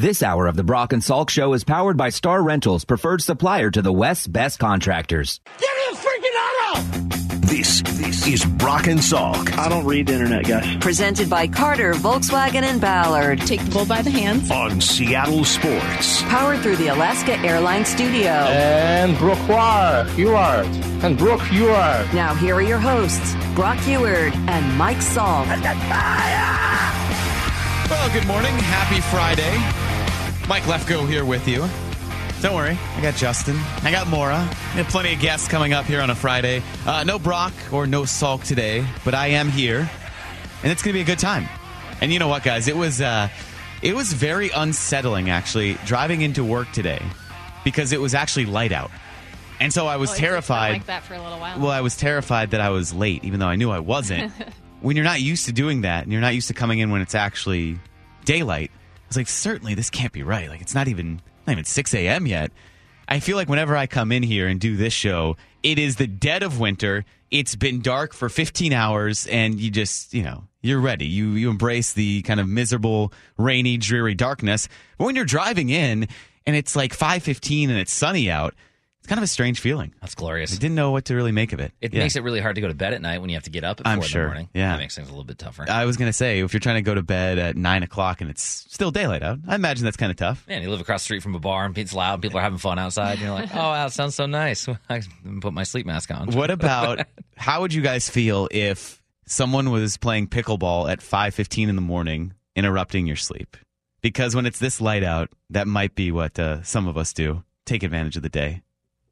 This hour of the Brock and Salk Show is powered by Star Rentals, preferred supplier to the West's best contractors. Give me a freaking auto! This, this is Brock and Salk I don't read the internet, guys. Presented by Carter, Volkswagen, and Ballard. Take the bull by the hands. on Seattle Sports. Powered through the Alaska Airlines Studio. And Brock Huard. And Brock Huard. Now, here are your hosts, Brock Huard and Mike Salk. Well, good morning. Happy Friday. Mike Lefko here with you. Don't worry, I got Justin. I got Mora. Have plenty of guests coming up here on a Friday. Uh, no Brock or no Salk today, but I am here, and it's going to be a good time. And you know what, guys? It was uh, it was very unsettling actually driving into work today because it was actually light out, and so I was Oh, terrified. like that for a little while. Well, I was terrified that I was late, even though I knew I wasn't. when you're not used to doing that, and you're not used to coming in when it's actually daylight, was like, certainly this can't be right. Like it's not even not even 6 a.m. yet. I feel like whenever I come in here and do this show, it is the dead of winter. It's been dark for 15 hours, and you just, you know, you're ready. You you embrace the kind of miserable, rainy, dreary darkness. But when you're driving in and it's like 5:15 and it's sunny out, it's kind of a strange feeling. That's glorious. I didn't know what to really make of it. It Yeah. makes it really hard to go to bed at night when you have to get up at I'm four sure. in the morning. Yeah. that makes things a little bit tougher. I was gonna say, if you're trying to go to bed at nine o'clock and it's still daylight out, I imagine that's kind of tough. Man, you live across the street from a bar and it's loud, people are having fun outside, and you're like, oh, wow, that sounds so nice. I put my sleep mask on. What about how would you guys feel if someone was playing pickleball at five fifteen in the morning, interrupting your sleep? Because when it's this light out, that might be what uh, some of us do. Take advantage of the day.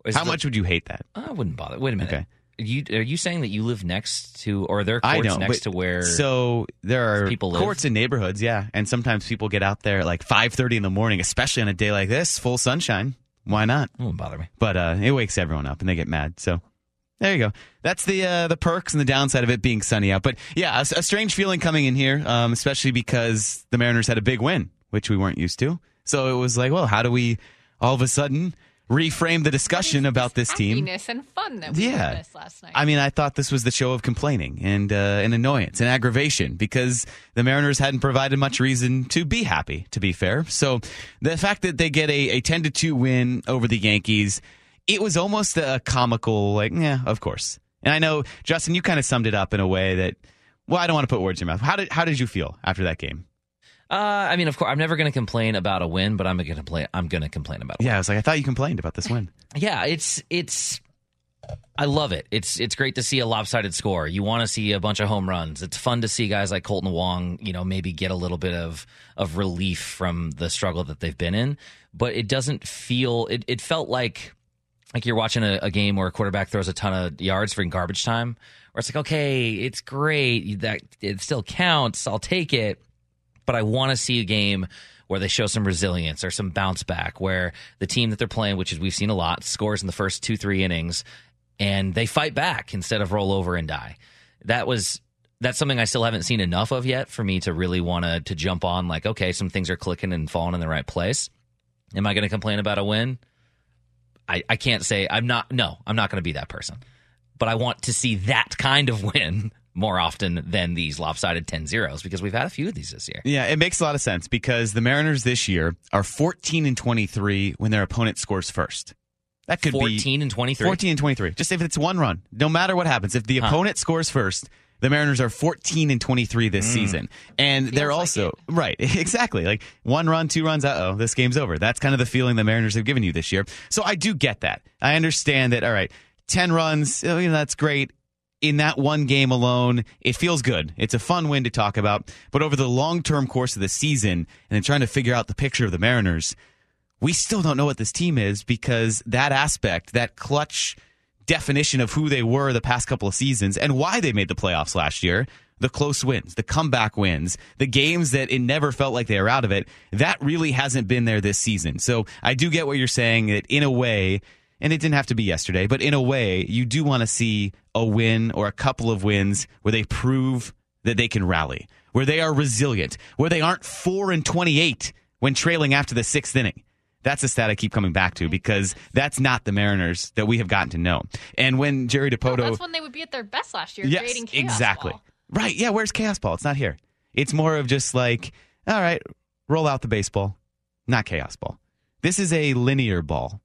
Is how the- much would you hate that? I wouldn't bother. Wait a minute. Okay. You, are you saying that you live next to, or are there courts don't. next but- to where? So there are people live? courts in neighborhoods, yeah, and sometimes people get out there at like five thirty in the morning, especially on a day like this, full sunshine. Why not? it won't bother me. but uh, it wakes everyone up and they get mad. So there you go. That's the uh, the perks and the downside of it being sunny out. But yeah, a, a strange feeling coming in here, um, especially because the Mariners had a big win, which we weren't used to. So it was like, well, how do we all of a sudden reframe the discussion about this team? And fun that we Yeah. last night. I mean, I thought this was the show of complaining and uh, and annoyance and aggravation because the Mariners hadn't provided much reason to be happy. To be fair, so the fact that they get a, a ten to two win over the Yankees, it was almost a comical, like, yeah, of course. And I know Justin, you kind of summed it up in a way that, well, I don't want to put words in your mouth. How did how did you feel after that game? Uh, I mean, of course, I'm never going to complain about a win, but I'm going to complain. I'm going to complain about. A win. Yeah, I was like, I thought you complained about this win. Yeah, it's it's. I love it. It's it's great to see a lopsided score. You want to see a bunch of home runs. It's fun to see guys like Kolten Wong, you know, maybe get a little bit of of relief from the struggle that they've been in. But it doesn't feel. It, it felt like like you're watching a, a game where a quarterback throws a ton of yards for garbage time. Where it's like, okay, it's great that it still counts. I'll take it but I want to see a game where they show some resilience or some bounce back, where the team that they're playing, which is we've seen a lot, scores in the first two, three innings, and they fight back instead of roll over and die. That was that's something I still haven't seen enough of yet for me to really want to to jump on. Like, okay, some things are clicking and falling in the right place. Am I going to complain about a win? I, I can't say I'm not. No, I'm not going to be that person. But I want to see that kind of win more often than these lopsided 10 zeros because we've had a few of these this year. Yeah, it makes a lot of sense because the Mariners this year are 14 and 23 when their opponent scores first. That could be 14 and 23. 14 and 23. Just if it's one run, no matter what happens, if the Huh. opponent scores first, the Mariners are 14 and 23 Mm. this season. And they're also, it. right, exactly. Like one run, two runs, uh oh, this game's over. That's kind of the feeling the Mariners have given you this year. So I do get that. I understand that, all right, 10 runs, oh, you know, that's great. In that one game alone, it feels good. It's a fun win to talk about. But over the long term course of the season, and then trying to figure out the picture of the Mariners, we still don't know what this team is because that aspect, that clutch definition of who they were the past couple of seasons and why they made the playoffs last year, the close wins, the comeback wins, the games that it never felt like they were out of it, that really hasn't been there this season. So I do get what you're saying that in a way, and it didn't have to be yesterday, but in a way, you do want to see a win or a couple of wins where they prove that they can rally, where they are resilient, where they aren't 4 and 28 when trailing after the sixth inning. That's a stat I keep coming back to mm-hmm. because that's not the Mariners that we have gotten to know. And when Jerry No, Dipoto, that's when they would be at their best last year, yes, creating chaos. exactly, ball. right, yeah. Where's chaos ball? It's not here. It's more of just like, all right, roll out the baseball, not chaos ball. This is a linear ball,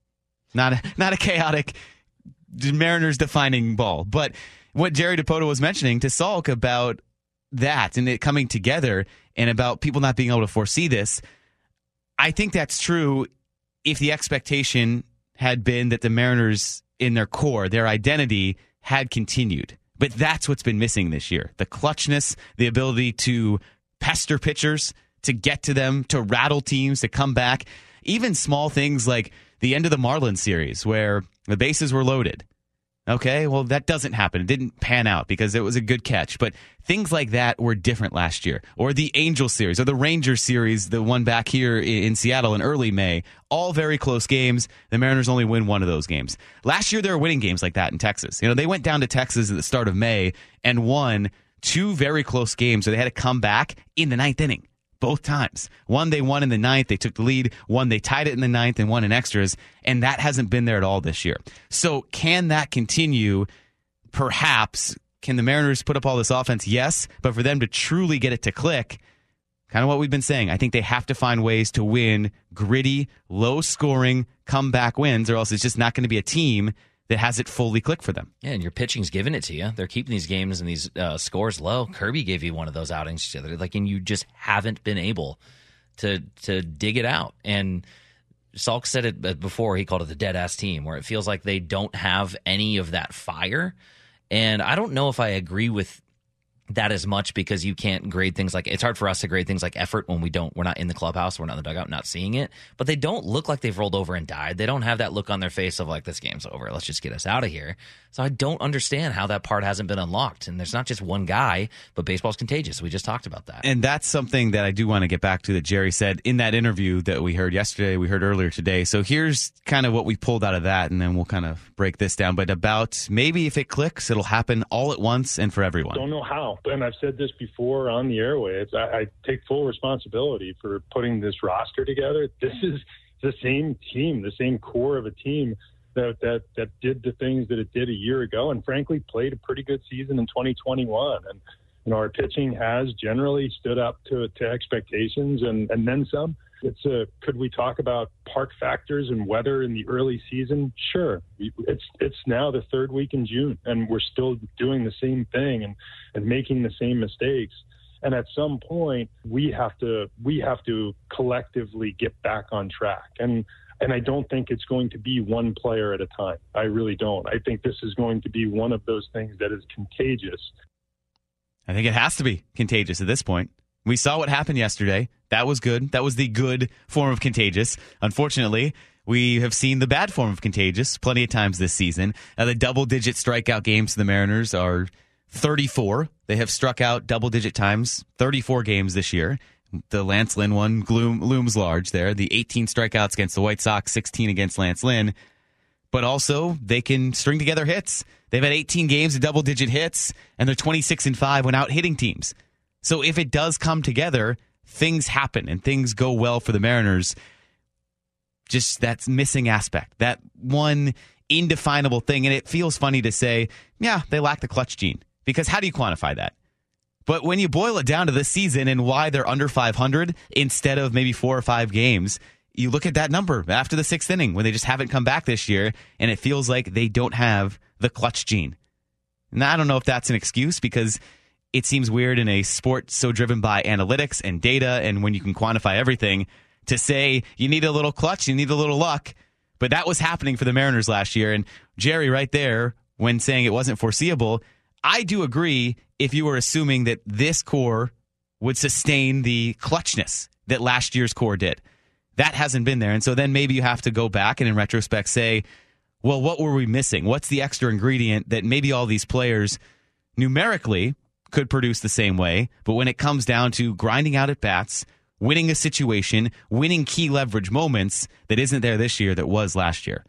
not a, not a chaotic Mariners defining ball. But what Jerry Dipoto was mentioning to Salk about that and it coming together and about people not being able to foresee this, I think that's true if the expectation had been that the Mariners in their core, their identity had continued. But that's what's been missing this year. The clutchness, the ability to pester pitchers, to get to them, to rattle teams, to come back. Even small things like the end of the Marlins series where the bases were loaded. Okay, well, that doesn't happen. It didn't pan out because it was a good catch. But things like that were different last year. Or the Angel series or the Ranger series, the one back here in Seattle in early May. All very close games. The Mariners only win one of those games. Last year, they were winning games like that in Texas. You know, they went down to Texas at the start of May and won two very close games So they had to come back in the ninth inning both times. One they won in the ninth, they took the lead. One they tied it in the ninth and won in extras, and that hasn't been there at all this year. So can that continue? Perhaps. Can the Mariners put up all this offense? Yes, but for them to truly get it to click, kind of what we've been saying. I think they have to find ways to win gritty, low scoring comeback wins, or else it's just not going to be a team that has it fully click for them. Yeah, and your pitching's giving it to you. They're keeping these games and these uh, scores low. Kirby gave you one of those outings together, like, and you just haven't been able to to dig it out. And Salk said it before. He called it the dead ass team, where it feels like they don't have any of that fire. And I don't know if I agree with that as much because you can't grade things like it's hard for us to grade things like effort when we don't we're not in the clubhouse we're not in the dugout not seeing it. But they don't look like they've rolled over and died. They don't have that look on their face of like this game's over. Let's just get us out of here. So i don't understand how that part hasn't been unlocked. And there's not just one guy but baseball's contagious. We just talked about that. And that's something that i do want to get back to that jerry said in that interview that we heard yesterday we heard earlier today. So here's kind of what we pulled out of that and then we'll kind of break this down. But about maybe if it clicks it'll happen all at once and for everyone. Don't know how and i've said this before on the airwaves. I, I take full responsibility for putting this roster together. This is the same team, the same core of a team that that that did the things that it did a year ago, and frankly played a pretty good season in 2021. And you know, our pitching has generally stood up to to expectations and and then some. It's a could we talk about park factors and weather in the early season? Sure. It's it's now the third week in June, and we're still doing the same thing and and making the same mistakes. And at some point, we have to we have to collectively get back on track. And and I don't think it's going to be one player at a time. I really don't. I think this is going to be one of those things that is contagious. I think it has to be contagious at this point. We saw what happened yesterday. That was good. That was the good form of contagious. Unfortunately, we have seen the bad form of contagious plenty of times this season. Now, the double digit strikeout games for the Mariners are 34. They have struck out double digit times 34 games this year. The Lance Lynn one gloom, looms large there. The 18 strikeouts against the White Sox, 16 against Lance Lynn. But also, they can string together hits. They've had 18 games of double digit hits, and they're 26 and 5 when out hitting teams. So if it does come together, things happen and things go well for the Mariners. Just that missing aspect, that one indefinable thing. And it feels funny to say, yeah, they lack the clutch gene because how do you quantify that? But when you boil it down to this season and why they're under 500 instead of maybe four or five games, you look at that number after the sixth inning when they just haven't come back this year and it feels like they don't have the clutch gene. And I don't know if that's an excuse because it seems weird in a sport so driven by analytics and data and when you can quantify everything to say you need a little clutch, you need a little luck. But that was happening for the Mariners last year. And Jerry, right there, when saying it wasn't foreseeable, I do agree if you were assuming that this core would sustain the clutchness that last year's core did. That hasn't been there. And so then maybe you have to go back and in retrospect say, well, what were we missing? What's the extra ingredient that maybe all these players numerically could produce the same way. But when it comes down to grinding out at bats, winning a situation, winning key leverage moments that isn't there this year that was last year.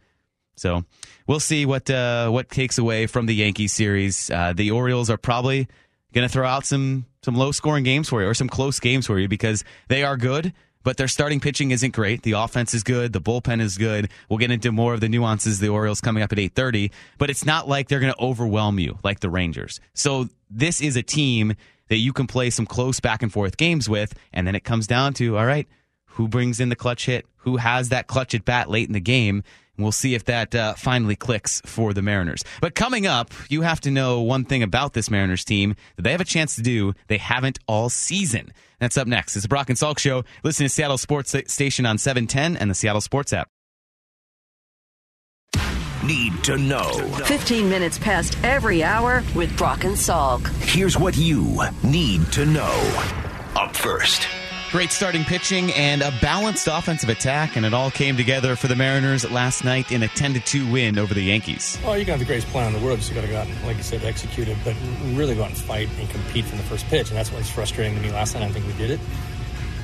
So we'll see what uh, what takes away from the Yankees series. Uh, the Orioles are probably going to throw out some some low scoring games for you or some close games for you because they are good but their starting pitching isn't great. The offense is good. The bullpen is good. We'll get into more of the nuances of the Orioles coming up at 8:30, but it's not like they're going to overwhelm you like the Rangers. So this is a team that you can play some close back and forth games with, and then it comes down to all right, who brings in the clutch hit, who has that clutch at bat late in the game. And we'll see if that uh, finally clicks for the Mariners. But coming up, you have to know one thing about this Mariners team that they have a chance to do they haven't all season. That's up next. It's the Brock and Salk Show. Listen to Seattle Sports Station on 710 and the Seattle Sports app. Need to know. 15 minutes past every hour with Brock and Salk. Here's what you need to know. Up first. Great starting pitching and a balanced offensive attack, and it all came together for the Mariners last night in a 10 2 win over the Yankees. Well, you can have the greatest plan in the world, so you got to go out and, like you said, execute it, but really go out and fight and compete from the first pitch, and that's what was frustrating to me last night. I think we did it.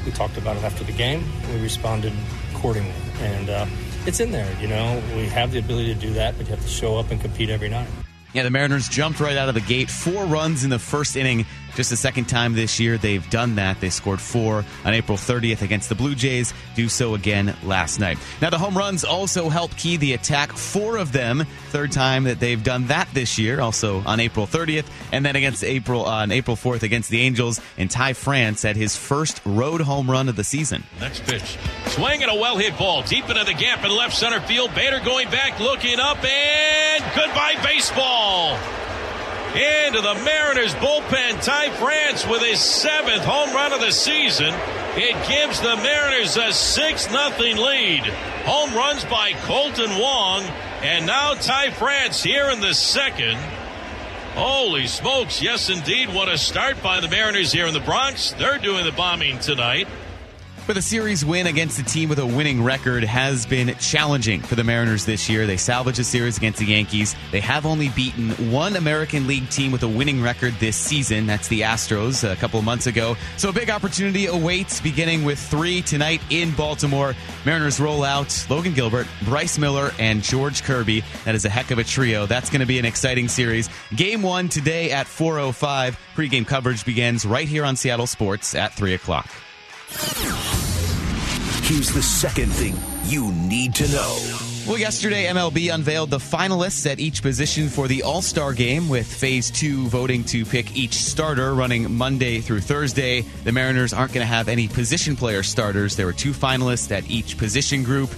We talked about it after the game. We responded accordingly, and uh, it's in there. You know, we have the ability to do that, but you have to show up and compete every night. Yeah, the Mariners jumped right out of the gate. Four runs in the first inning. Just the second time this year they've done that. They scored four on April 30th against the Blue Jays. Do so again last night. Now, the home runs also help key the attack. Four of them. Third time that they've done that this year. Also on April 30th. And then against April uh, on April 4th against the Angels. And Ty France had his first road home run of the season. Next pitch. Swing and a well hit ball. Deep into the gap in left center field. Bader going back, looking up, and goodbye baseball into the Mariners bullpen. Ty France with his seventh home run of the season. It gives the Mariners a 6 0 lead. Home runs by Kolten Wong. And now Ty France here in the second. Holy smokes. Yes, indeed. What a start by the Mariners here in the Bronx. They're doing the bombing tonight. But the series win against a team with a winning record has been challenging for the Mariners this year. They salvaged a series against the Yankees. They have only beaten one American League team with a winning record this season. That's the Astros a couple of months ago. So a big opportunity awaits beginning with three tonight in Baltimore. Mariners roll out Logan Gilbert, Bryce Miller, and George Kirby. That is a heck of a trio. That's going to be an exciting series. Game one today at 4.05. Pre-game coverage begins right here on Seattle Sports at 3 o'clock. Here's the second thing you need to know. Well, yesterday, MLB unveiled the finalists at each position for the All Star game, with Phase 2 voting to pick each starter running Monday through Thursday. The Mariners aren't going to have any position player starters. There were two finalists at each position group.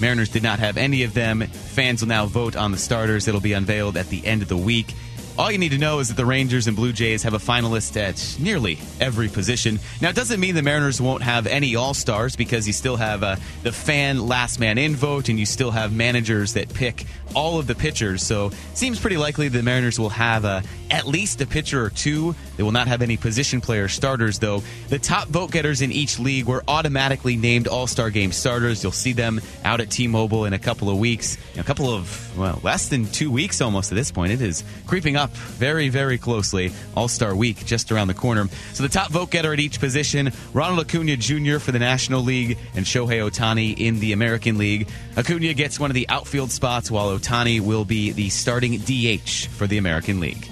Mariners did not have any of them. Fans will now vote on the starters. It'll be unveiled at the end of the week. All you need to know is that the Rangers and Blue Jays have a finalist at nearly every position. Now, it doesn't mean the Mariners won't have any All Stars because you still have uh, the fan last man in vote and you still have managers that pick all of the pitchers. So, it seems pretty likely the Mariners will have uh, at least a pitcher or two. They will not have any position player starters, though. The top vote getters in each league were automatically named All Star Game starters. You'll see them out at T Mobile in a couple of weeks. a couple of, well, less than two weeks almost at this point. It is creeping up very, very closely. All Star Week just around the corner. So the top vote getter at each position Ronald Acuna Jr. for the National League and Shohei Ohtani in the American League. Acuna gets one of the outfield spots, while Ohtani will be the starting DH for the American League.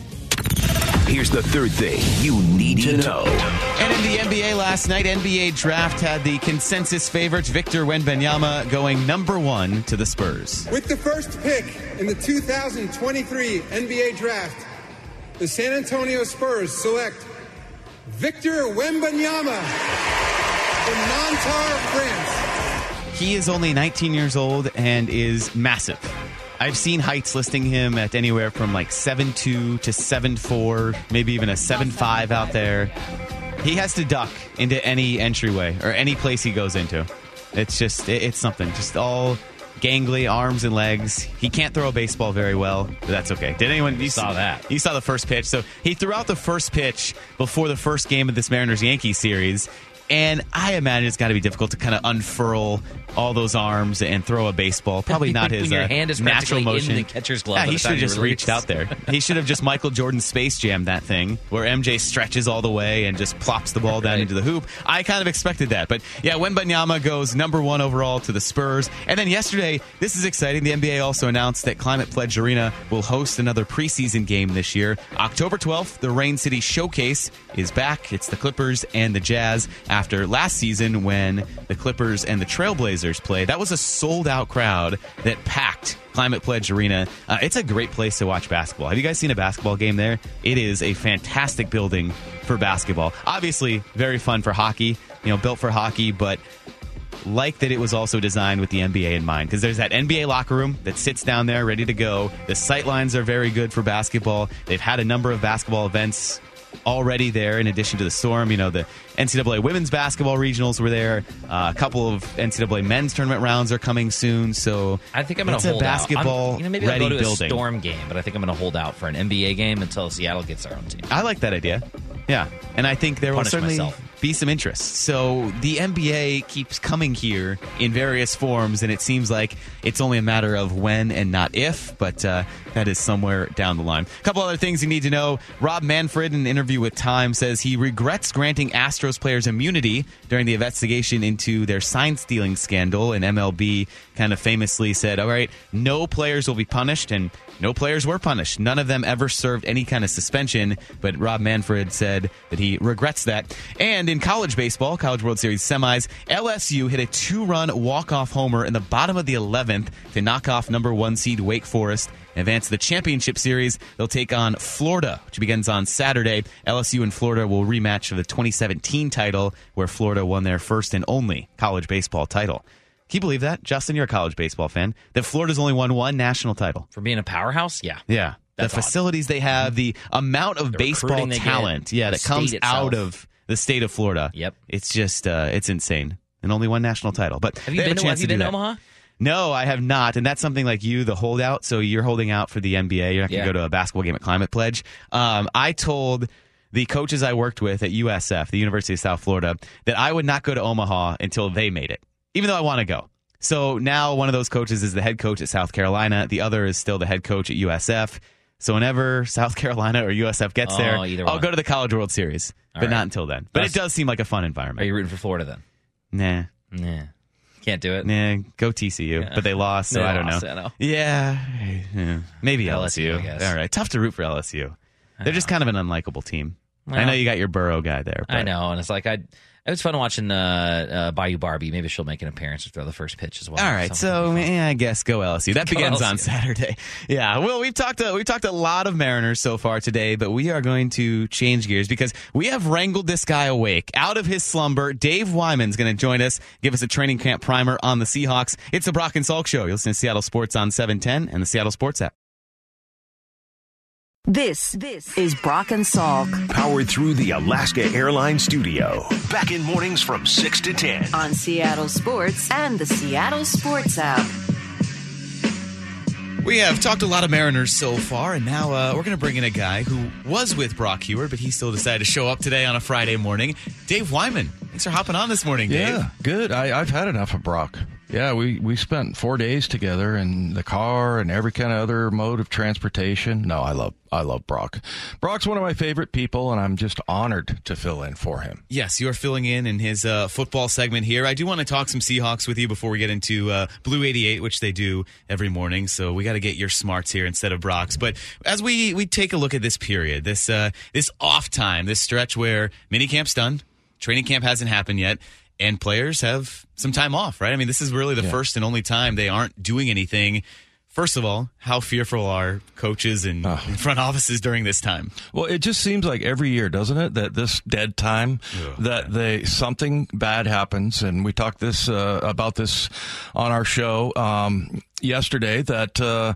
Here's the third thing you need to know. And in the NBA last night, NBA Draft had the consensus favorite Victor Wembanyama going number one to the Spurs. With the first pick in the 2023 NBA Draft, the San Antonio Spurs select Victor Wembanyama from Nanterre, France. He is only 19 years old and is massive. I've seen heights listing him at anywhere from like seven two to seven four, maybe even a seven five out there. He has to duck into any entryway or any place he goes into. It's just it's something. Just all gangly arms and legs. He can't throw a baseball very well, but that's okay. Did anyone you saw that? You saw the first pitch. So he threw out the first pitch before the first game of this Mariners Yankees series, and I imagine it's got to be difficult to kind of unfurl all those arms and throw a baseball. Probably not his your uh, hand is natural motion. the catcher's glove. Yeah, he should have just reached out there. he should have just Michael Jordan Space Jam that thing where MJ stretches all the way and just plops the ball down right. into the hoop. I kind of expected that. But yeah, Wembanyama goes number one overall to the Spurs. And then yesterday, this is exciting. The NBA also announced that Climate Pledge Arena will host another preseason game this year. October 12th, the Rain City Showcase is back. It's the Clippers and the Jazz after last season when the Clippers and the Trailblazers played. That was a sold out crowd that packed Climate Pledge Arena. Uh, it's a great place to watch basketball. Have you guys seen a basketball game there? It is a fantastic building for basketball. Obviously, very fun for hockey, you know, built for hockey, but like that it was also designed with the NBA in mind because there's that NBA locker room that sits down there ready to go. The sight lines are very good for basketball. They've had a number of basketball events already there in addition to the storm you know the ncaa women's basketball regionals were there uh, a couple of ncaa men's tournament rounds are coming soon so I think I'm going to a hold basketball out. I'm, you know, maybe ready I'll go to building a storm game, but I think I'm going to hold out for an NBA game until Seattle gets their own team. I like that idea. Yeah, and I think there will Punish certainly myself. Be some interest. So the NBA keeps coming here in various forms, and it seems like it's only a matter of when and not if. But uh, that is somewhere down the line. A couple other things you need to know. Rob Manfred, in an interview with Time, says he regrets granting Astros players immunity during the investigation into their sign stealing scandal. And MLB kind of famously said, "All right, no players will be punished," and no players were punished. None of them ever served any kind of suspension, but Rob Manfred said that he regrets that. And in college baseball, College World Series semis, LSU hit a two run walk off homer in the bottom of the 11th to knock off number one seed Wake Forest. and Advance to the championship series. They'll take on Florida, which begins on Saturday. LSU and Florida will rematch for the 2017 title, where Florida won their first and only college baseball title. Can you believe that? Justin, you're a college baseball fan. That Florida's only won one national title. For being a powerhouse, yeah. Yeah. That's the odd. facilities they have, the amount of The baseball they get, talent, yeah, that comes state out of the state of Florida. Yep. It's just uh, it's insane. And only one national title. But Have you been have to, have you to been to. Omaha? No, I have not, and that's something like you, the holdout. So you're holding out for the NBA. You're not going to Yeah. go to a basketball game at Climate Pledge. Um, I told the coaches I worked with at USF, the University of South Florida, that I would not go to Omaha until they made it, even though I want to go. So now one of those coaches is the head coach at South Carolina. The other is still the head coach at USF. So whenever South Carolina or USF gets Oh, there, I'll one. go to the College World Series, but right. not until then. But That's- it does seem like a fun environment. Are you rooting for Florida then? Nah. Nah. Can't do it. Nah, go TCU, but they lost, so They I don't lost, know. I know. Yeah, yeah. maybe LSU, LSU. I guess. All right, tough to root for LSU. They're just kind of an unlikable team. I know you got your Burrow guy there. But I know, and it's like I. It was fun watching uh, uh, Bayou Barbie. Maybe she'll make an appearance or throw the first pitch as well. All right, so yeah, I guess go LSU. That Go begins on Saturday. Yeah, well, we've talked uh, we've talked a lot of Mariners so far today, but we are going to change gears because we have wrangled this guy awake out of his slumber. Dave Wyman's going to join us, give us a training camp primer on the Seahawks. It's the Brock and Salk Show. You're listening to Seattle Sports on 710 and the Seattle Sports app. This, this is Brock and Salk Powered through the Alaska Airlines studio. Back in mornings from 6 to 10. on Seattle Sports and the Seattle Sports app. We have talked a lot of Mariners so far, and now uh, we're going to bring in a guy who was with Brock Huard, but he still decided to show up today on a Friday morning. Dave Wyman. Thanks for hopping on this morning, Dave. Yeah, good. I, I've had enough of Brock. Yeah, we, we spent four days together in the car and every kind of other mode of transportation. No, I love I love Brock. Brock's one of my favorite people, and I'm just honored to fill in for him. Yes, you are filling in in his uh, football segment here. I do want to talk some Seahawks with you before we get into uh, Blue 88, which they do every morning. So we got to get your smarts here instead of Brock's. But as we we take a look at this period, this uh, this off time, this stretch where minicamp's done, training camp hasn't happened yet, and players have some time off, right? I mean, this is really the first and only time they aren't doing anything. First of all, how fearful are coaches and and front offices during this time? Well, it just seems like every year, doesn't it? That this dead time, that they something bad happens, and we talked this uh, about this on our show um, yesterday. That uh,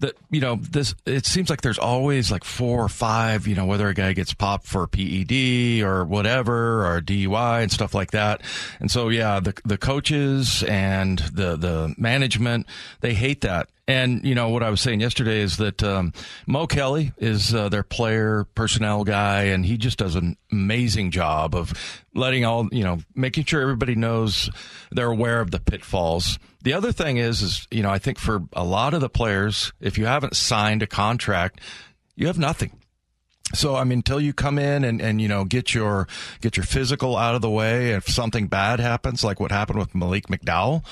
that you know this. It seems like there's always like four or five. You know, whether a guy gets popped for PED or whatever, or DUI and stuff like that. And so, yeah, the the coaches and the the management they hate that. And you know what I was saying yesterday is that um, Mo Kelly is uh, their player personnel guy, and he just does an amazing job of letting all you know, making sure everybody knows they're aware of the pitfalls. The other thing is, is you know, I think for a lot of the players, if you haven't signed a contract, you have nothing. So I mean, until you come in and, and you know get your get your physical out of the way, if something bad happens, like what happened with Malik McDowell,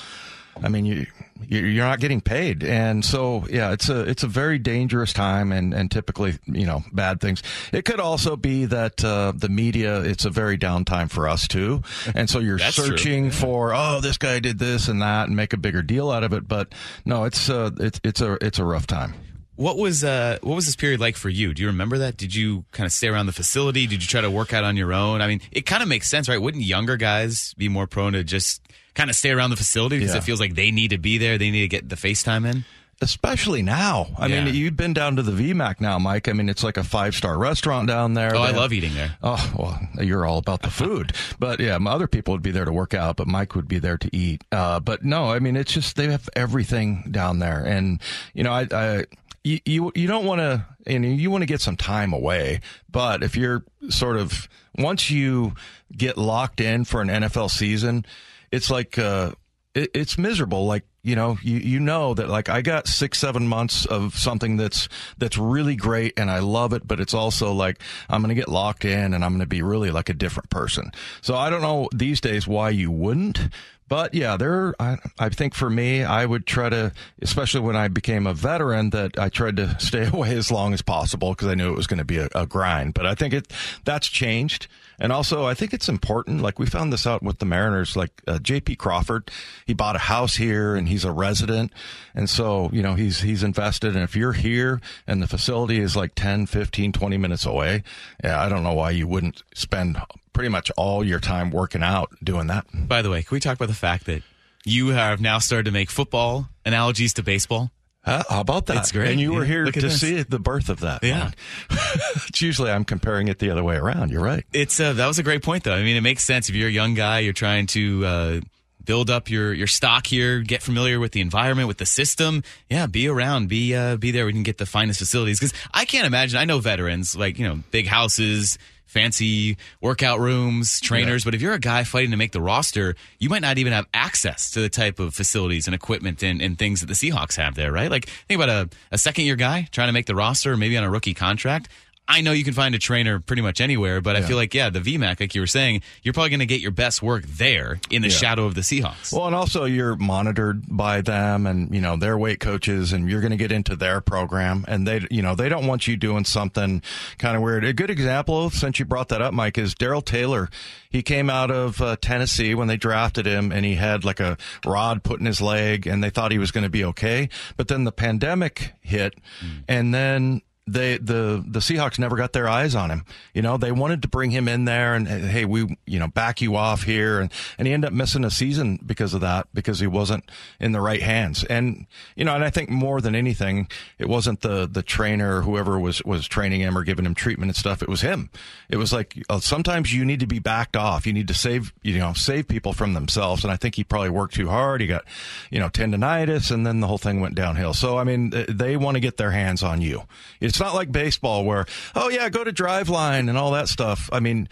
I mean you you- you're not getting paid, and so yeah, it's a it's a very dangerous time, and and typically you know bad things. It could also be that uh, the media it's a very down time for us too, and so you're That's true. searching for oh this guy did this and that and make a bigger deal out of it, but no, it's uh, it's it's a it's a rough time. What was uh, what was this period like for you? Do you remember that? Did you kind of stay around the facility? Did you try to work out on your own? I mean, it kind of makes sense, right? Wouldn't younger guys be more prone to just kind of stay around the facility because Yeah. it feels like they need to be there. They need to get the FaceTime in. Especially now. I Yeah. mean, you've been down to the VMAC now, Mike. I mean, it's like a five star restaurant down there. Oh, I love eating there. Oh, well, you're all about the food. but yeah, my other people would be there to work out, but Mike would be there to eat. Uh, but no, I mean, it's just, they have everything down there. And, you know, I, I you, you, you don't want to, you know, you want to get some time away. But if you're sort of, once you get locked in for an NFL season, it's like, uh, it, it's miserable. Like, you know, you, you know that like I got six, seven months of something that's, that's really great and I love it, but it's also like I'm going to get locked in and I'm going to be really like a different person. So I don't know these days why you wouldn't. But yeah, there. I, I think for me, I would try to, especially when I became a veteran, that I tried to stay away as long as possible because I knew it was going to be a, a grind. But I think it that's changed, and also I think it's important. Like we found this out with the Mariners. Like uh, J.P. Crawford, he bought a house here and he's a resident, and so you know he's he's invested. And if you're here and the facility is like 10, 15, 20 minutes away, yeah, I don't know why you wouldn't spend pretty much all your time working out doing that. By the way, can we talk about the fact that you have now started to make football analogies to baseball? Uh, how about that? It's great. And you were here to this. see the birth of that. Yeah. it's usually I'm comparing it the other way around. You're right. It's uh, that was a great point, though. I mean, it makes sense if you're a young guy, you're trying to uh, build up your your stock here, get familiar with the environment, with the system. Yeah, be around, be uh, be there. We can get the finest facilities because I can't imagine. I know veterans like you know big houses. Fancy workout rooms, trainers, but if you're a guy fighting to make the roster, you might not even have access to the type of facilities and equipment and, and things that the Seahawks have there, right? Like, think about a, a second year guy trying to make the roster, maybe on a rookie contract. I know you can find a trainer pretty much anywhere, but I feel like, yeah, the VMAC, like you were saying, you're probably going to get your best work there in the Yeah. shadow of the Seahawks. Well, and also you're monitored by them and, you know, their weight coaches and you're going to get into their program and they, you know, they don't want you doing something kind of weird. A good example, since you brought that up, Mike, is Darrell Taylor. He came out of uh, Tennessee when they drafted him and he had like a rod put in his leg and they thought he was going to be okay. But then the pandemic hit and then they the the Seahawks never got their eyes on him. You know, they wanted to bring him in there and hey, we you know back you off here, and and he ended up missing a season because of that because he wasn't in the right hands. And you know, and I think more than anything, it wasn't the the trainer or whoever was was training him or giving him treatment and stuff. It was him. It was like uh, sometimes you need to be backed off. You need to save you know save people from themselves. And I think he probably worked too hard. He got you know tendonitis, and then the whole thing went downhill. So I mean, they want to get their hands on you. Not like baseball where, oh yeah, go to Driveline and all that stuff. I mean,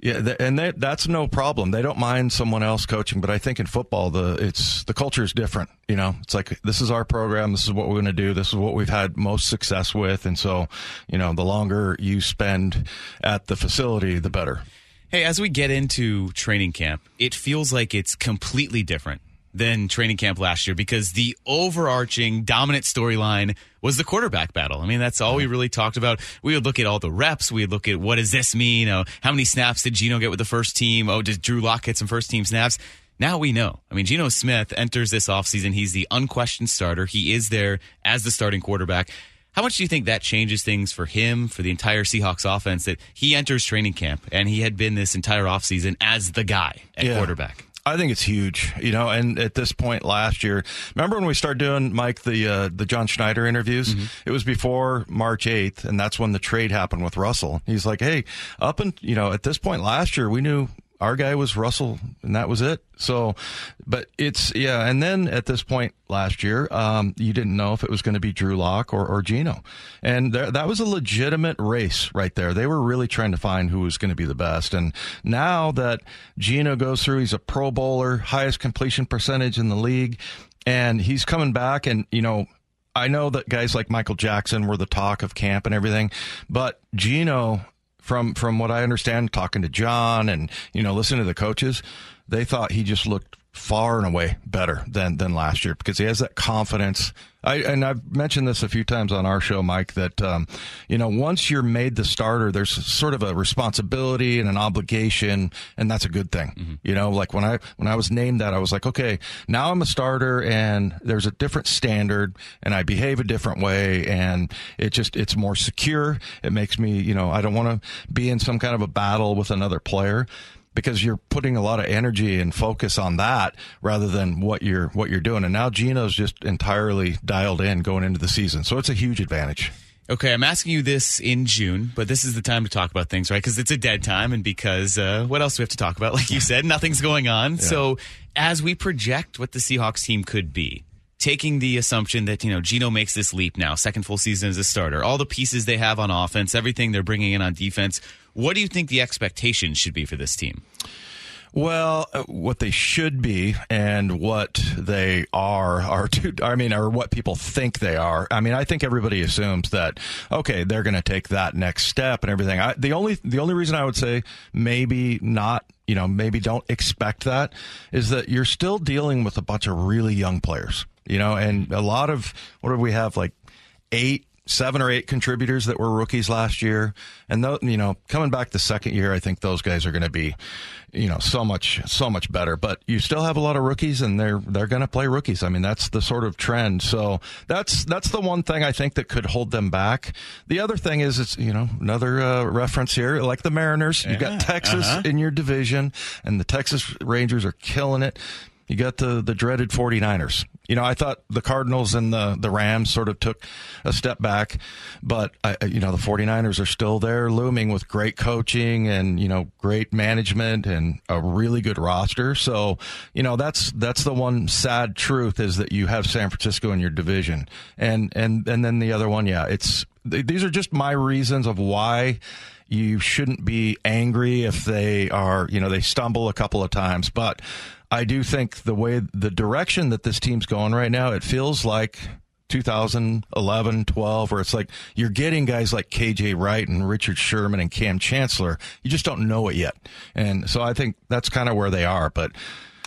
yeah, and that, that's no problem. They don't mind someone else coaching, but I think in football, the it's the culture is different. You know, it's like this is our program. This is what we're going to do. This is what we've had most success with, and so you know, the longer you spend at the facility, the better. Hey, as we get into training camp, it feels like it's completely different than training camp last year because the overarching dominant storyline was the quarterback battle. I mean, that's all we really talked about. We would look at all the reps. We would look at what does this mean? Oh, how many snaps did Geno get with the first team? Oh, did Drew Lock get some first team snaps? Now we know. I mean, Geno Smith enters this offseason. He's the unquestioned starter. He is there as the starting quarterback. How much do you think that changes things for him, for the entire Seahawks offense, that he enters training camp and he had been this entire offseason as the guy at Yeah. quarterback? I think it's huge, you know. And at this point last year, remember when we started doing Mike the uh, the John Schneider interviews? It was before March eighth, and that's when the trade happened with Russell. He's like, "Hey, up and you know, at this point last year, we knew our guy was Russell, and that was it." So, but it's yeah. And then at this point last year, um, you didn't know if it was going to be Drew Lock or, or Geno, and there, that was a legitimate race right there. They were really trying to find who was going to be the best. And now that Geno goes through, he's a Pro Bowler, highest completion percentage in the league, and he's coming back, and you know. I know that guys like Michael Jackson were the talk of camp and everything, but Geno from from what I understand, talking to John and you know listening to the coaches, they thought he just looked far and away better than than last year because he has that confidence. I and I've mentioned this a few times on our show, Mike, that um, you know once you're made the starter, there's sort of a responsibility and an obligation, and that's a good thing. You know, like when I when I was named that, I was like, okay, now I'm a starter, and there's a different standard, and I behave a different way, and it just it's more secure. It makes me, you know, I don't want to be in some kind of a battle with another player. Because you're putting a lot of energy and focus on that rather than what you're what you're doing. And now Geno's just entirely dialed in going into the season, so it's a huge advantage. Okay, I'm asking you this in June, but this is the time to talk about things, right? Because it's a dead time, and because uh, what else do we have to talk about? Like you said, nothing's going on. Yeah. So as we project what the Seahawks team could be, taking the assumption that you know Geno makes this leap now, second full season as a starter, all the pieces they have on offense, everything they're bringing in on defense, what do you think the expectations should be for this team? Well, uh, what they should be and what they are are I mean, or what people think they are. I mean, I think everybody assumes that okay, they're going to take that next step and everything. I, the only the only reason I would say maybe not, you know, maybe don't expect that is that you're still dealing with a bunch of really young players, you know, and a lot of what do we have like eight seven or eight contributors that were rookies last year. And, th- you know, coming back the second year, I think those guys are going to be, you know, so much, so much better. But you still have a lot of rookies and they're, they're going to play rookies. I mean, that's the sort of trend. So that's, that's the one thing I think that could hold them back. The other thing is, it's, you know, another uh, reference here, like the Mariners, yeah, you got Texas uh-huh. in your division and the Texas Rangers are killing it. You got the, the dreaded 49ers. You know, I thought the Cardinals and the, the Rams sort of took a step back, but, I, you know, the 49ers are still there looming with great coaching and, you know, great management and a really good roster. So, you know, that's, that's the one sad truth is that you have San Francisco in your division. And, and, and then the other one, yeah, it's, these are just my reasons of why you shouldn't be angry if they are, you know, they stumble a couple of times, but I do think the way the direction that this team's going right now, it feels like 2011, 12, where it's like you're getting guys like KJ Wright and Richard Sherman and Kam Chancellor. You just don't know it yet. And so I think that's kind of where they are. But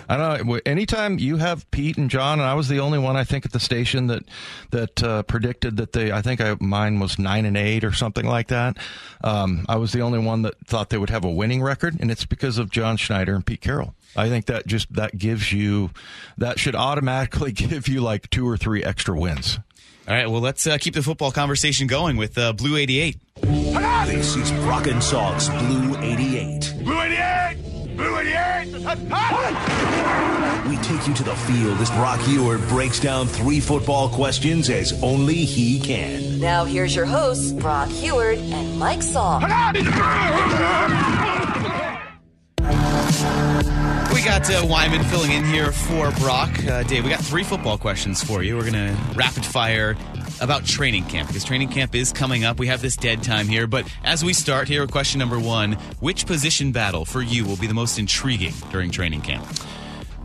I don't know. Anytime you have Pete and John, and I was the only one I think at the station that that uh, predicted that they. I think I, mine was nine and eight or something like that. Um, I was the only one that thought they would have a winning record, and it's because of John Schneider and Pete Carroll. I think that just that gives you that should automatically give you like two or three extra wins. All right, well, let's uh, keep the football conversation going with uh, Blue 88. This is Brock and Salk's Blue 88. Blue 88! Blue 88! We take you to the field as Brock Huard breaks down three football questions as only he can. Now here's your hosts, Brock Huard and Mike Salk. We got uh, Wyman filling in here for Brock. Uh, Dave, we got three football questions for you. We're going to rapid fire about training camp because training camp is coming up. We have this dead time here. But as we start here, question number one Which position battle for you will be the most intriguing during training camp?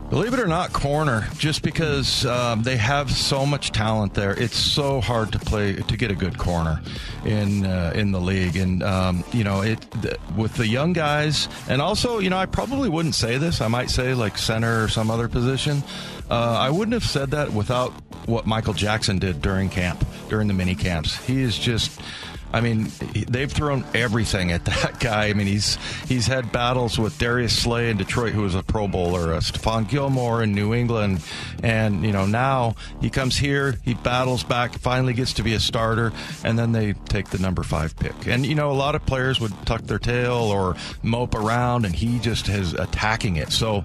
Believe it or not, corner. Just because um, they have so much talent there, it's so hard to play to get a good corner in uh, in the league. And um, you know, it th- with the young guys, and also, you know, I probably wouldn't say this. I might say like center or some other position. Uh, I wouldn't have said that without what Michael Jackson did during camp, during the mini camps. He is just I mean, they've thrown everything at that guy. I mean, he's he's had battles with Darius Slay in Detroit, who was a Pro Bowler, uh, Stephon Gilmore in New England, and you know now he comes here, he battles back, finally gets to be a starter, and then they take the number five pick. And you know, a lot of players would tuck their tail or mope around, and he just is attacking it. So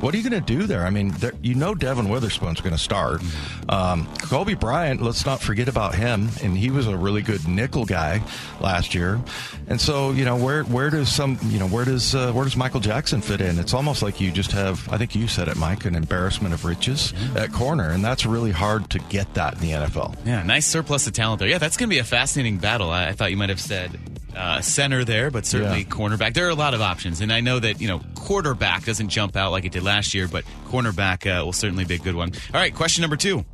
what are you going to do there? I mean, there, you know Devon Witherspoon's going to start. Um, Coby Bryant, let's not forget about him, and he was a really good nickel guy last year. And so, you know, where where does some, you know, where does uh, where does Michael Jackson fit in? It's almost like you just have, I think you said it, Mike, an embarrassment of riches yeah. at corner, and that's really hard to get that in the NFL. Yeah, nice surplus of talent there. Yeah, that's going to be a fascinating battle. I, I thought you might have said uh, center there, but certainly yeah. cornerback. There are a lot of options, and I know that you know quarterback doesn't jump out like it did last year, but cornerback uh, will certainly be a good one. All right, question number two.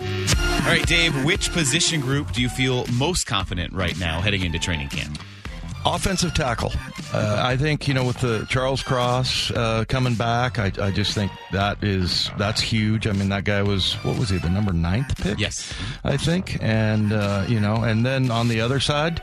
All right, Dave, which position group do you feel most confident right now heading into training camp? Offensive tackle. Uh, I think you know with the Charles Cross uh, coming back, I, I, just think that is that's huge. I mean, that guy was what was he the number ninth pick? Yes, I think, and uh, you know, and then on the other side,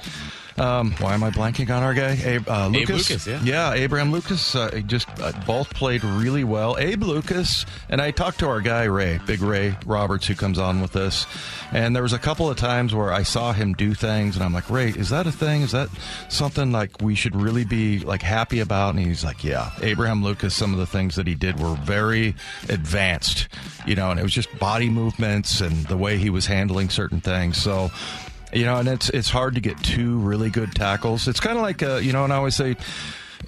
Um, why am I blanking on our guy? Abe, uh, Abe Lucas. Lucas, yeah. Abraham Lucas. Uh, just uh, both played really well. Abe Lucas and I talked to our guy Ray, Big Ray Roberts, who comes on with us, and there was a couple of times where I saw him do things, and I'm like, Ray, is that a thing? Is that something like we should really be like happy about? And he's like, Yeah, Abraham Lucas. Some of the things that he did were very advanced, you know, and it was just body movements and the way he was handling certain things. So. You know, and it's it's hard to get two really good tackles. It's kind of like uh, you know, and I always say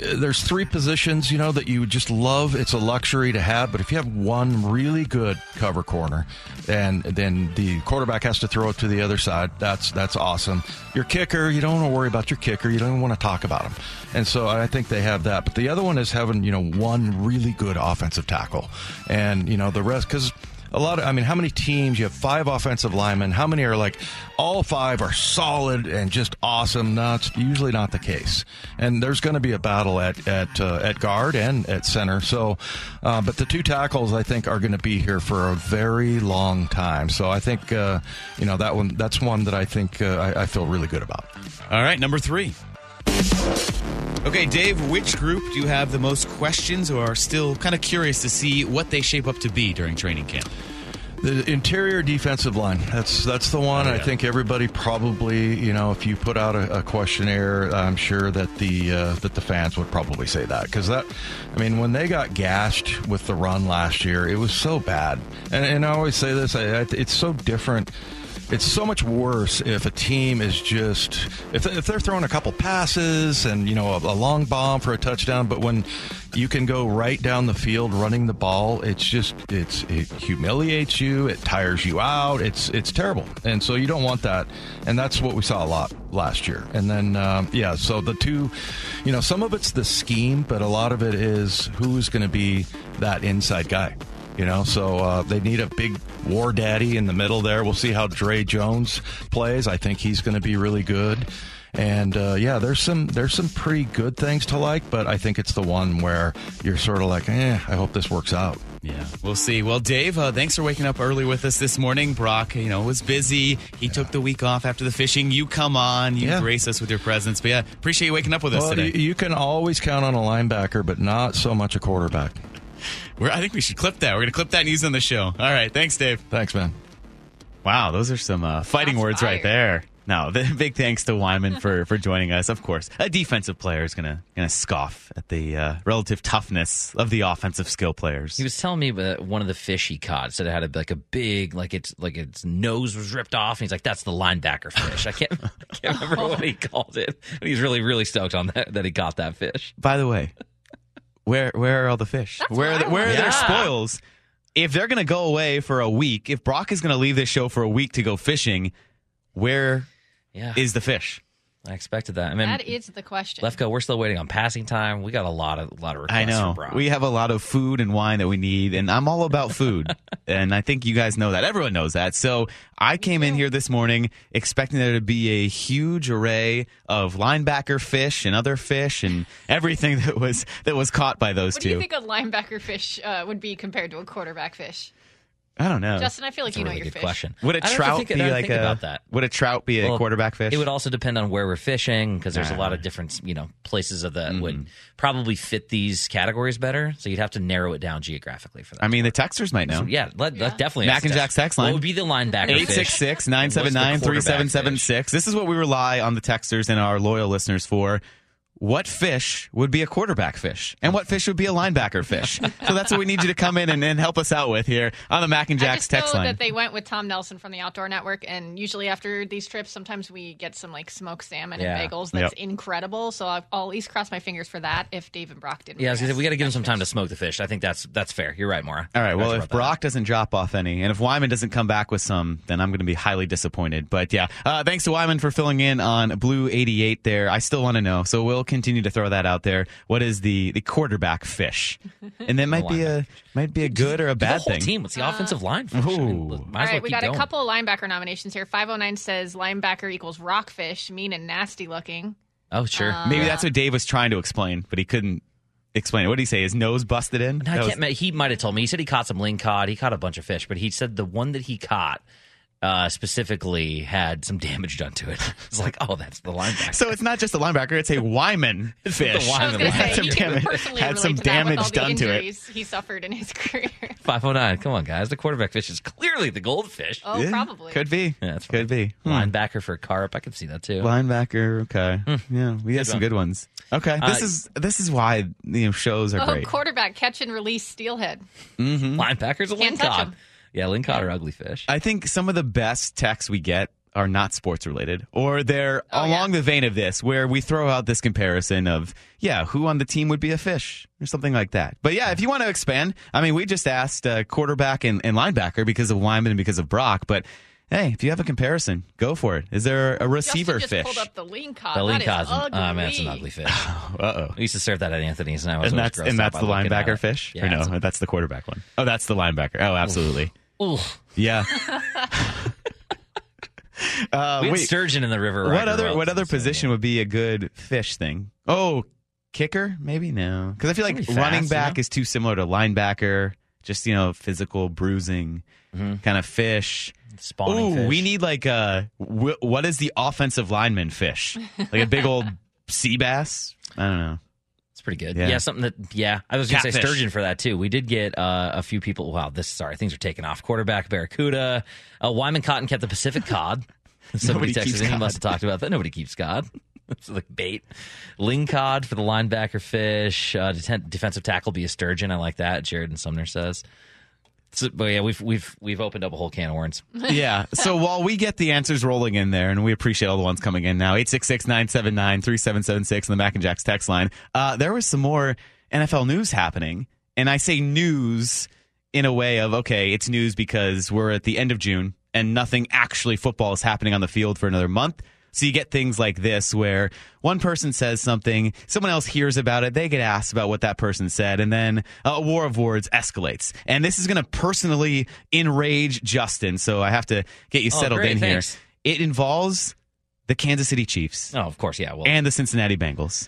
uh, there's three positions, you know, that you just love. It's a luxury to have, but if you have one really good cover corner, and then the quarterback has to throw it to the other side, that's that's awesome. Your kicker, you don't want to worry about your kicker. You don't even want to talk about him. And so I think they have that. But the other one is having you know one really good offensive tackle, and you know the rest because a lot of i mean how many teams you have five offensive linemen how many are like all five are solid and just awesome? No usually not the case. And there's going to be a battle at at uh, at guard and at center. So uh, but the two tackles i think are going to be here for a very long time. So i think uh, you know that one that's one that i think uh, I, I feel really good about. All right, number three. Okay, Dave, which group do you have the most questions or are still kind of curious to see what they shape up to be during training camp? The interior defensive line. That's that's the one. I think everybody probably, you know, if you put out a, a questionnaire, I'm sure that the uh, that the fans would probably say that because that, I mean, when they got gashed with the run last year, it was so bad. And, and I always say this, I, I, it's so different. It's so much worse if a team is just if, if they're throwing a couple passes and you know a, a long bomb for a touchdown, but when you can go right down the field running the ball, it's just it's it humiliates you, it tires you out, it's it's terrible, and so you don't want that, and that's what we saw a lot last year. And then um, yeah, so the two, you know, some of it's the scheme, but a lot of it is who's going to be that inside guy. You know, so uh, they need a big war daddy in the middle there. We'll see how Dre Jones plays. I think he's going to be really good. And uh, yeah, there's some there's some pretty good things to like, but I think it's the one where you're sort of like, eh, I hope this works out. Yeah, we'll see. Well, Dave, uh, thanks for waking up early with us this morning. Brock, you know, was busy. He took the week off after the fishing. You come on, you Yeah. grace us with your presence. But yeah, appreciate you waking up with us Well, today. you, you can always count on a linebacker, but not so much a quarterback. We're, I think we should clip that. We're going to clip that and use on the show. All right. Thanks, Dave. Thanks, man. Wow, those are some uh, fighting Shots words right there. No, the big thanks to Wyman for, for joining us. Of course, a defensive player is gonna gonna scoff at the uh, relative toughness of the offensive skill players. He was telling me that one of the fish he caught said it had a, like a big, like it's like its nose was ripped off, and he's like, "That's the linebacker fish." I can't, I can't remember what he called it, but he's really, really stoked on that that he caught that fish. By the way, where where are all the fish? That's where are the, where are want. their spoils? If they're gonna go away for a week, if Brock is gonna leave this show for a week to go fishing, where Yeah, is the fish? I expected that. I mean, That is the question. Lefko, we're still waiting on passing time. We got a lot of a lot of requests I know. for We have a lot of food and wine that we need, and I'm all about food. and I think you guys know that. Everyone knows that. So I came in here this morning expecting there to be a huge array of linebacker fish and other fish and everything that was that was caught by those what two. do you think a linebacker fish uh, would be compared to a quarterback fish? I don't know. Justin, I feel like That's a you know really your good fish. question. would a I'd have to trout think- be I'd have to like think a about that? Would a trout be a Well, quarterback fish? It would also depend on where we're fishing because there's a lot of different, you know, places of that Mm-hmm. would probably fit these categories better. So you'd have to narrow it down geographically for that. I mean, the texters might know. So, yeah, let, let definitely. Mac and us. Jack's text line. What would be the linebacker? fish? 866 And what's the 979 quarterback 3776. This is what we rely on the texters and our loyal listeners for. What fish would be a quarterback fish? And what fish would be a linebacker fish? so that's what we need you to come in and, and help us out with here on the Mac and I Jack's just know text line. that they went with Tom Nelson from the Outdoor Network, and usually after these trips, sometimes we get some like smoked salmon Yeah. and bagels. That's Yep. incredible. So I'll, I'll at least cross my fingers for that. If Dave and Brock didn't, Yeah, I was bring gonna say, we got to give him some time to smoke the fish. I think that's that's fair. You're right, Mora. All right. Well, if Brock doesn't drop off any, and if Wyman doesn't come back with some, then I'm going to be highly disappointed. But yeah, uh, thanks to Wyman for filling in on Blue 88 there. I still want to know, so we'll continue to throw that out there. What is the the quarterback fish? And that might be a might be a good or a the bad whole thing. team. What's the uh, offensive line? Fish? I mean, Ooh. might as All well we keep got going. a couple of linebacker nominations here. 509 says linebacker equals rockfish, mean and nasty looking. Oh, sure. Um, Maybe that's what Dave was trying to explain, but he couldn't explain it. What did he say? His nose busted in? I was- can't. ma- He might have told me. He said he caught some ling cod. He caught a bunch of fish, but he said the one that he caught uh, specifically had some damage done to it. It's like, oh, that's the linebacker. So it's not just a linebacker; it's a Wyman It's the fish. Wyman I was going Had some damage, had some to that with all damage done to it. he suffered in his career. 509. Come on, guys. The quarterback fish is clearly the goldfish. Oh, Yeah, probably. Could be. Yeah, that's Could be. Hmm. Linebacker for carp. I can see that too. Linebacker. Okay. Yeah, we had some one. good ones. Okay. Uh, This is this is why you know shows are Oh, great. quarterback catch and release steelhead. Mm-hmm. Linebackers a Can't touch lingcod. 'em. Yeah, lingcod are ugly fish. I think some of the best texts we get are not sports related, or they're Oh, along the vein of this, where we throw out this comparison of, yeah, who on the team would be a fish, or something like that. But yeah, if you want to expand, I mean, we just asked uh, quarterback and, and linebacker because of Wyman and because of Brock, but hey, if you have a comparison, go for it. Is there a receiver Justin fish? just pulled up the ling cod. The that is lingcod's an, ugly. oh, man, that's an ugly fish. Uh oh. We used to serve that at Anthony's, and I was And that's and that's the linebacker fish, Yeah, or no? it's- That's the quarterback one. Oh, that's the linebacker. Oh, absolutely. Ooh. Yeah. Uh, we had wait. sturgeon in the river. What other what other position would be a good fish thing? Oh, kicker? Maybe no, because I feel like fast, running you back know? is too similar to linebacker. Just you know, physical bruising kind of fish. Mm-hmm. Spawning Ooh, fish. we need like a wh- what is the offensive lineman fish? Like a big old sea bass? I don't know. Pretty good. Yeah. Yeah. something that. Yeah, I was going to say sturgeon for that too. We did get uh, a few people. Wow, this sorry, things are taking off. Quarterback Barracuda, uh, Wyman Cotton kept the Pacific cod. Somebody texted in. Cod. must have talked about that. Nobody keeps cod. It's like bait. Ling cod for the linebacker fish. Uh, defensive tackle be a sturgeon. I like that. Jared and Sumner says. So, but yeah, we've we've we've opened up a whole can of worms. yeah. So while we get the answers rolling in there, and we appreciate all the ones coming in now, 866-979-3776 on the Mac and Jacks text line, uh, there was some more NFL news happening. And I say news in a way of, okay, it's news because we're at the end of June and nothing actually football is happening on the field for another month. So you get things like this where one person says something, someone else hears about it, they get asked about what that person said, and then a war of words escalates. And this is going to personally enrage Justin, so I have to get you Oh, settled great, in thanks. here. It involves the Kansas City Chiefs Oh, of course, yeah. Well, and the Cincinnati Bengals.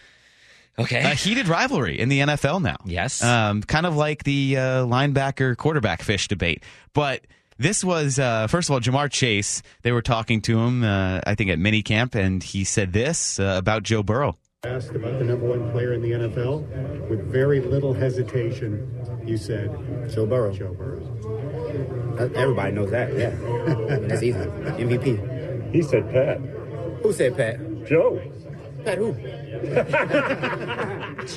okay. A heated rivalry in the NFL now. Yes. Um, kind of like the uh, linebacker quarterback fish debate. But this was, uh, first of all, Ja'Marr Chase. They were talking to him, uh, I think, at minicamp, and he said this uh, about Joe Burrow. Asked about the number one player in the NFL, with very little hesitation, you said Joe Burrow. Joe Burrow. Everybody knows that, yeah. That's easy. MVP. He said Pat. Who said Pat? Joe. Pat who?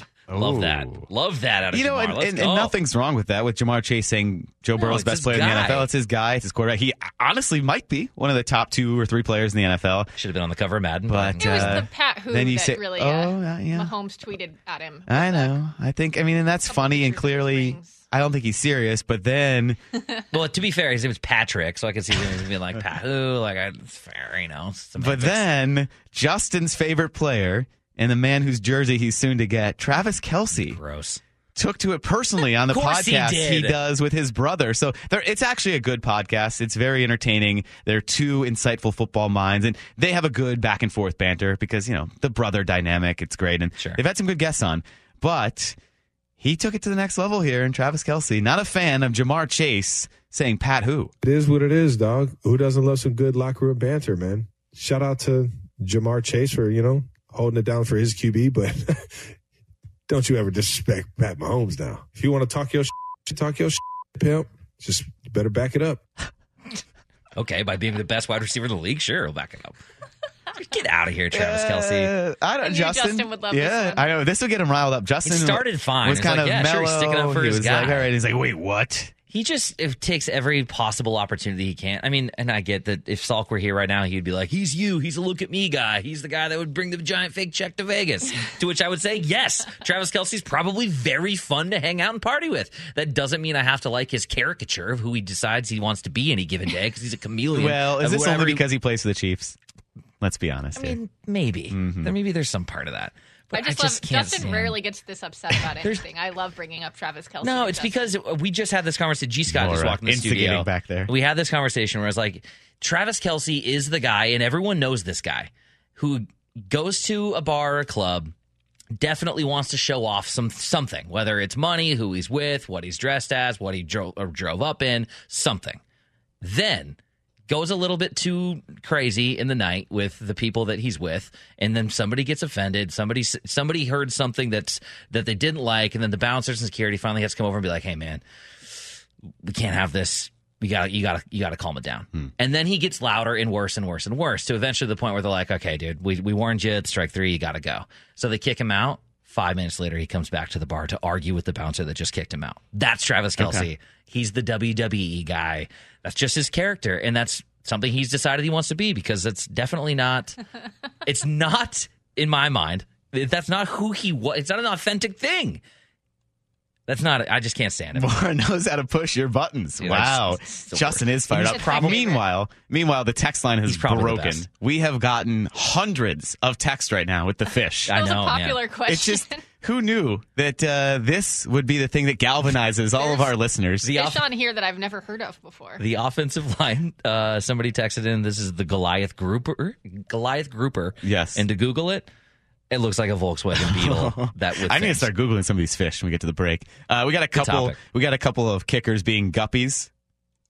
Love that. Love that out of You know, and, and, and nothing's wrong with that. With Ja'Marr Chase saying Joe No, Burrow's it's best his player in the NFL, it's his guy, it's his quarterback. He honestly might be one of the top two or three players in the NFL. Should have been on the cover of Madden. But It was uh, the Pat who then you that say, really oh, uh, yeah, yeah. Mahomes tweeted at him. I know. I think. I mean, and that's funny and clearly. I don't think he's serious. But then, well, to be fair, his name was Patrick, so I could see him being like Pat who, like I, it's fair, you know. but then Justin's favorite player and the man whose jersey he's soon to get, Travis Kelce, gross, took to it personally on the podcast course he does with his brother. So there, it's actually a good podcast. It's very entertaining. They're two insightful football minds, and they have a good back and forth banter because you know the brother dynamic. It's great, and sure. they've had some good guests on, but. He took it to the next level here, and Travis Kelce, not a fan of Ja'Marr Chase, saying Pat who. It is what it is, dog. Who doesn't love some good locker room banter, man? Shout out to Ja'Marr Chase for, you know, holding it down for his QB, but don't you ever disrespect Pat Mahomes now. If you want to talk your shit, talk your shit, pimp. Just better back it up. okay, by being the best wide receiver in the league, sure, he'll back it up. Get out of here, Travis Uh, Kelce. I don't, I Justin. Justin would love yeah, this one. I know this will get him riled up. Justin started fine. Was kind like, of yeah, mellow. sure, he's sticking up for he his was like, all right. He's like, wait, what? He just takes every possible opportunity he can. I mean, and I get that if Salk were here right now, he'd be like, "He's you. He's a look at me guy. He's the guy that would bring the giant fake check to Vegas." to which I would say, "Yes, Travis Kelce's probably very fun to hang out and party with." That doesn't mean I have to like his caricature of who he decides he wants to be any given day because he's a chameleon. Well, is of this only because he plays for the Chiefs? Let's be honest. I mean, maybe. Mhm. There maybe there's some part of that. But I just, just love can't Justin stand- rarely gets this upset about anything. I love bringing up Travis Kelce. No, it's Justin. because we just had this conversation. G. Scott just walked in the studio back there. We had this conversation where I was like Travis Kelce is the guy, and everyone knows this guy who goes to a bar or a club, definitely wants to show off some something, whether it's money, who he's with, what he's dressed as, what he drove or drove up in, something. Then goes a little bit too crazy in the night with the people that he's with and then somebody gets offended somebody somebody heard something that's that they didn't like and then the bouncers and security finally has to come over and be like hey man we can't have this we got you got to you got to calm it down. Hmm. And then he gets louder and worse and worse and worse to eventually the point where they're like, okay, dude, we we warned you. It's strike three. You got to go. So they kick him out. Five minutes later, he comes back to the bar to argue with the bouncer that just kicked him out. That's Travis Kelce. Okay. He's the WWE guy. That's just his character, and that's something he's decided he wants to be because it's definitely not. it's not in my mind. That's not who he was. It's not an authentic thing. That's not. I just can't stand it. Mara knows how to push your buttons. Dude, wow, that's Justin worst. is fired up. probably- meanwhile, meanwhile, the text line has probably broken. We have gotten hundreds of texts right now with the fish. I was know, a man. popular question. It's just who knew that uh, this would be the thing that galvanizes all of our listeners. The fish off- on here that I've never heard of before. The offensive line. Uh, somebody texted in. This is the Goliath grouper. Goliath grouper. Yes. And to Google it, it looks like a Volkswagen Beetle. that with I need to start googling some of these fish when we get to the break. Uh, we got a couple. We got a couple of kickers being guppies.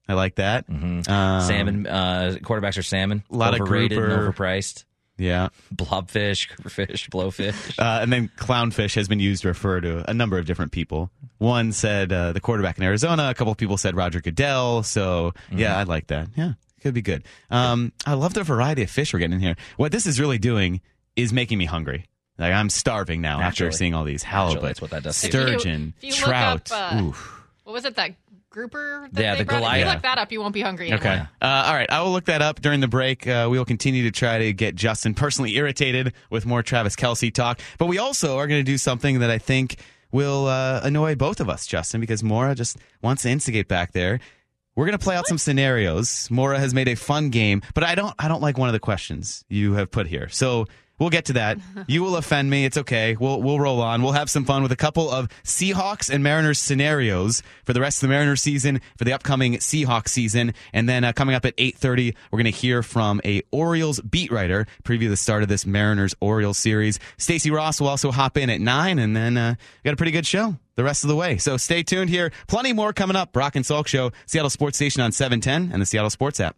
I like that. Mhm. Um, salmon. Uh, quarterbacks are salmon. A lot of overrated, and grouper. overpriced. Yeah. Blobfish, grouperfish, blowfish. Uh, and then clownfish has been used to refer to a number of different people. One said uh, the quarterback in Arizona. A couple of people said Roger Goodell. So yeah, I like that. Yeah, could be good. Um, I love the variety of fish we're getting in here. What this is really doing is making me hungry. Like I'm starving now Naturally. after seeing all these Naturally, halibut, that's what that does to you. sturgeon, If you trout. up, uh, Oof. What was it? That grouper? That Yeah, they the brought? If Goliath. you look that up, you won't be hungry Okay. Uh, all right. I will look that up during the break. Uh, we will continue to try to get Justin personally irritated with more Travis Kelce talk. But we also are going to do something that I think will uh, annoy both of us, Justin, because Mora just wants to instigate back there. We're going to play out some scenarios. Mora has made a fun game, but I don't. I don't like one of the questions you have put here. So we'll get to that. you will offend me. It's okay. We'll we'll roll on. We'll have some fun with a couple of Seahawks and Mariners scenarios for the rest of the Mariners season, for the upcoming Seahawks season, and then uh, coming up at eight thirty, we're going to hear from a Orioles beat writer preview the start of this Mariners Orioles series. Stacy Rost will also hop in at nine, and then uh, we got a pretty good show the rest of the way. So stay tuned here. Plenty more coming up. Brock and Salk Show, Seattle Sports Station on 710 and the Seattle Sports app.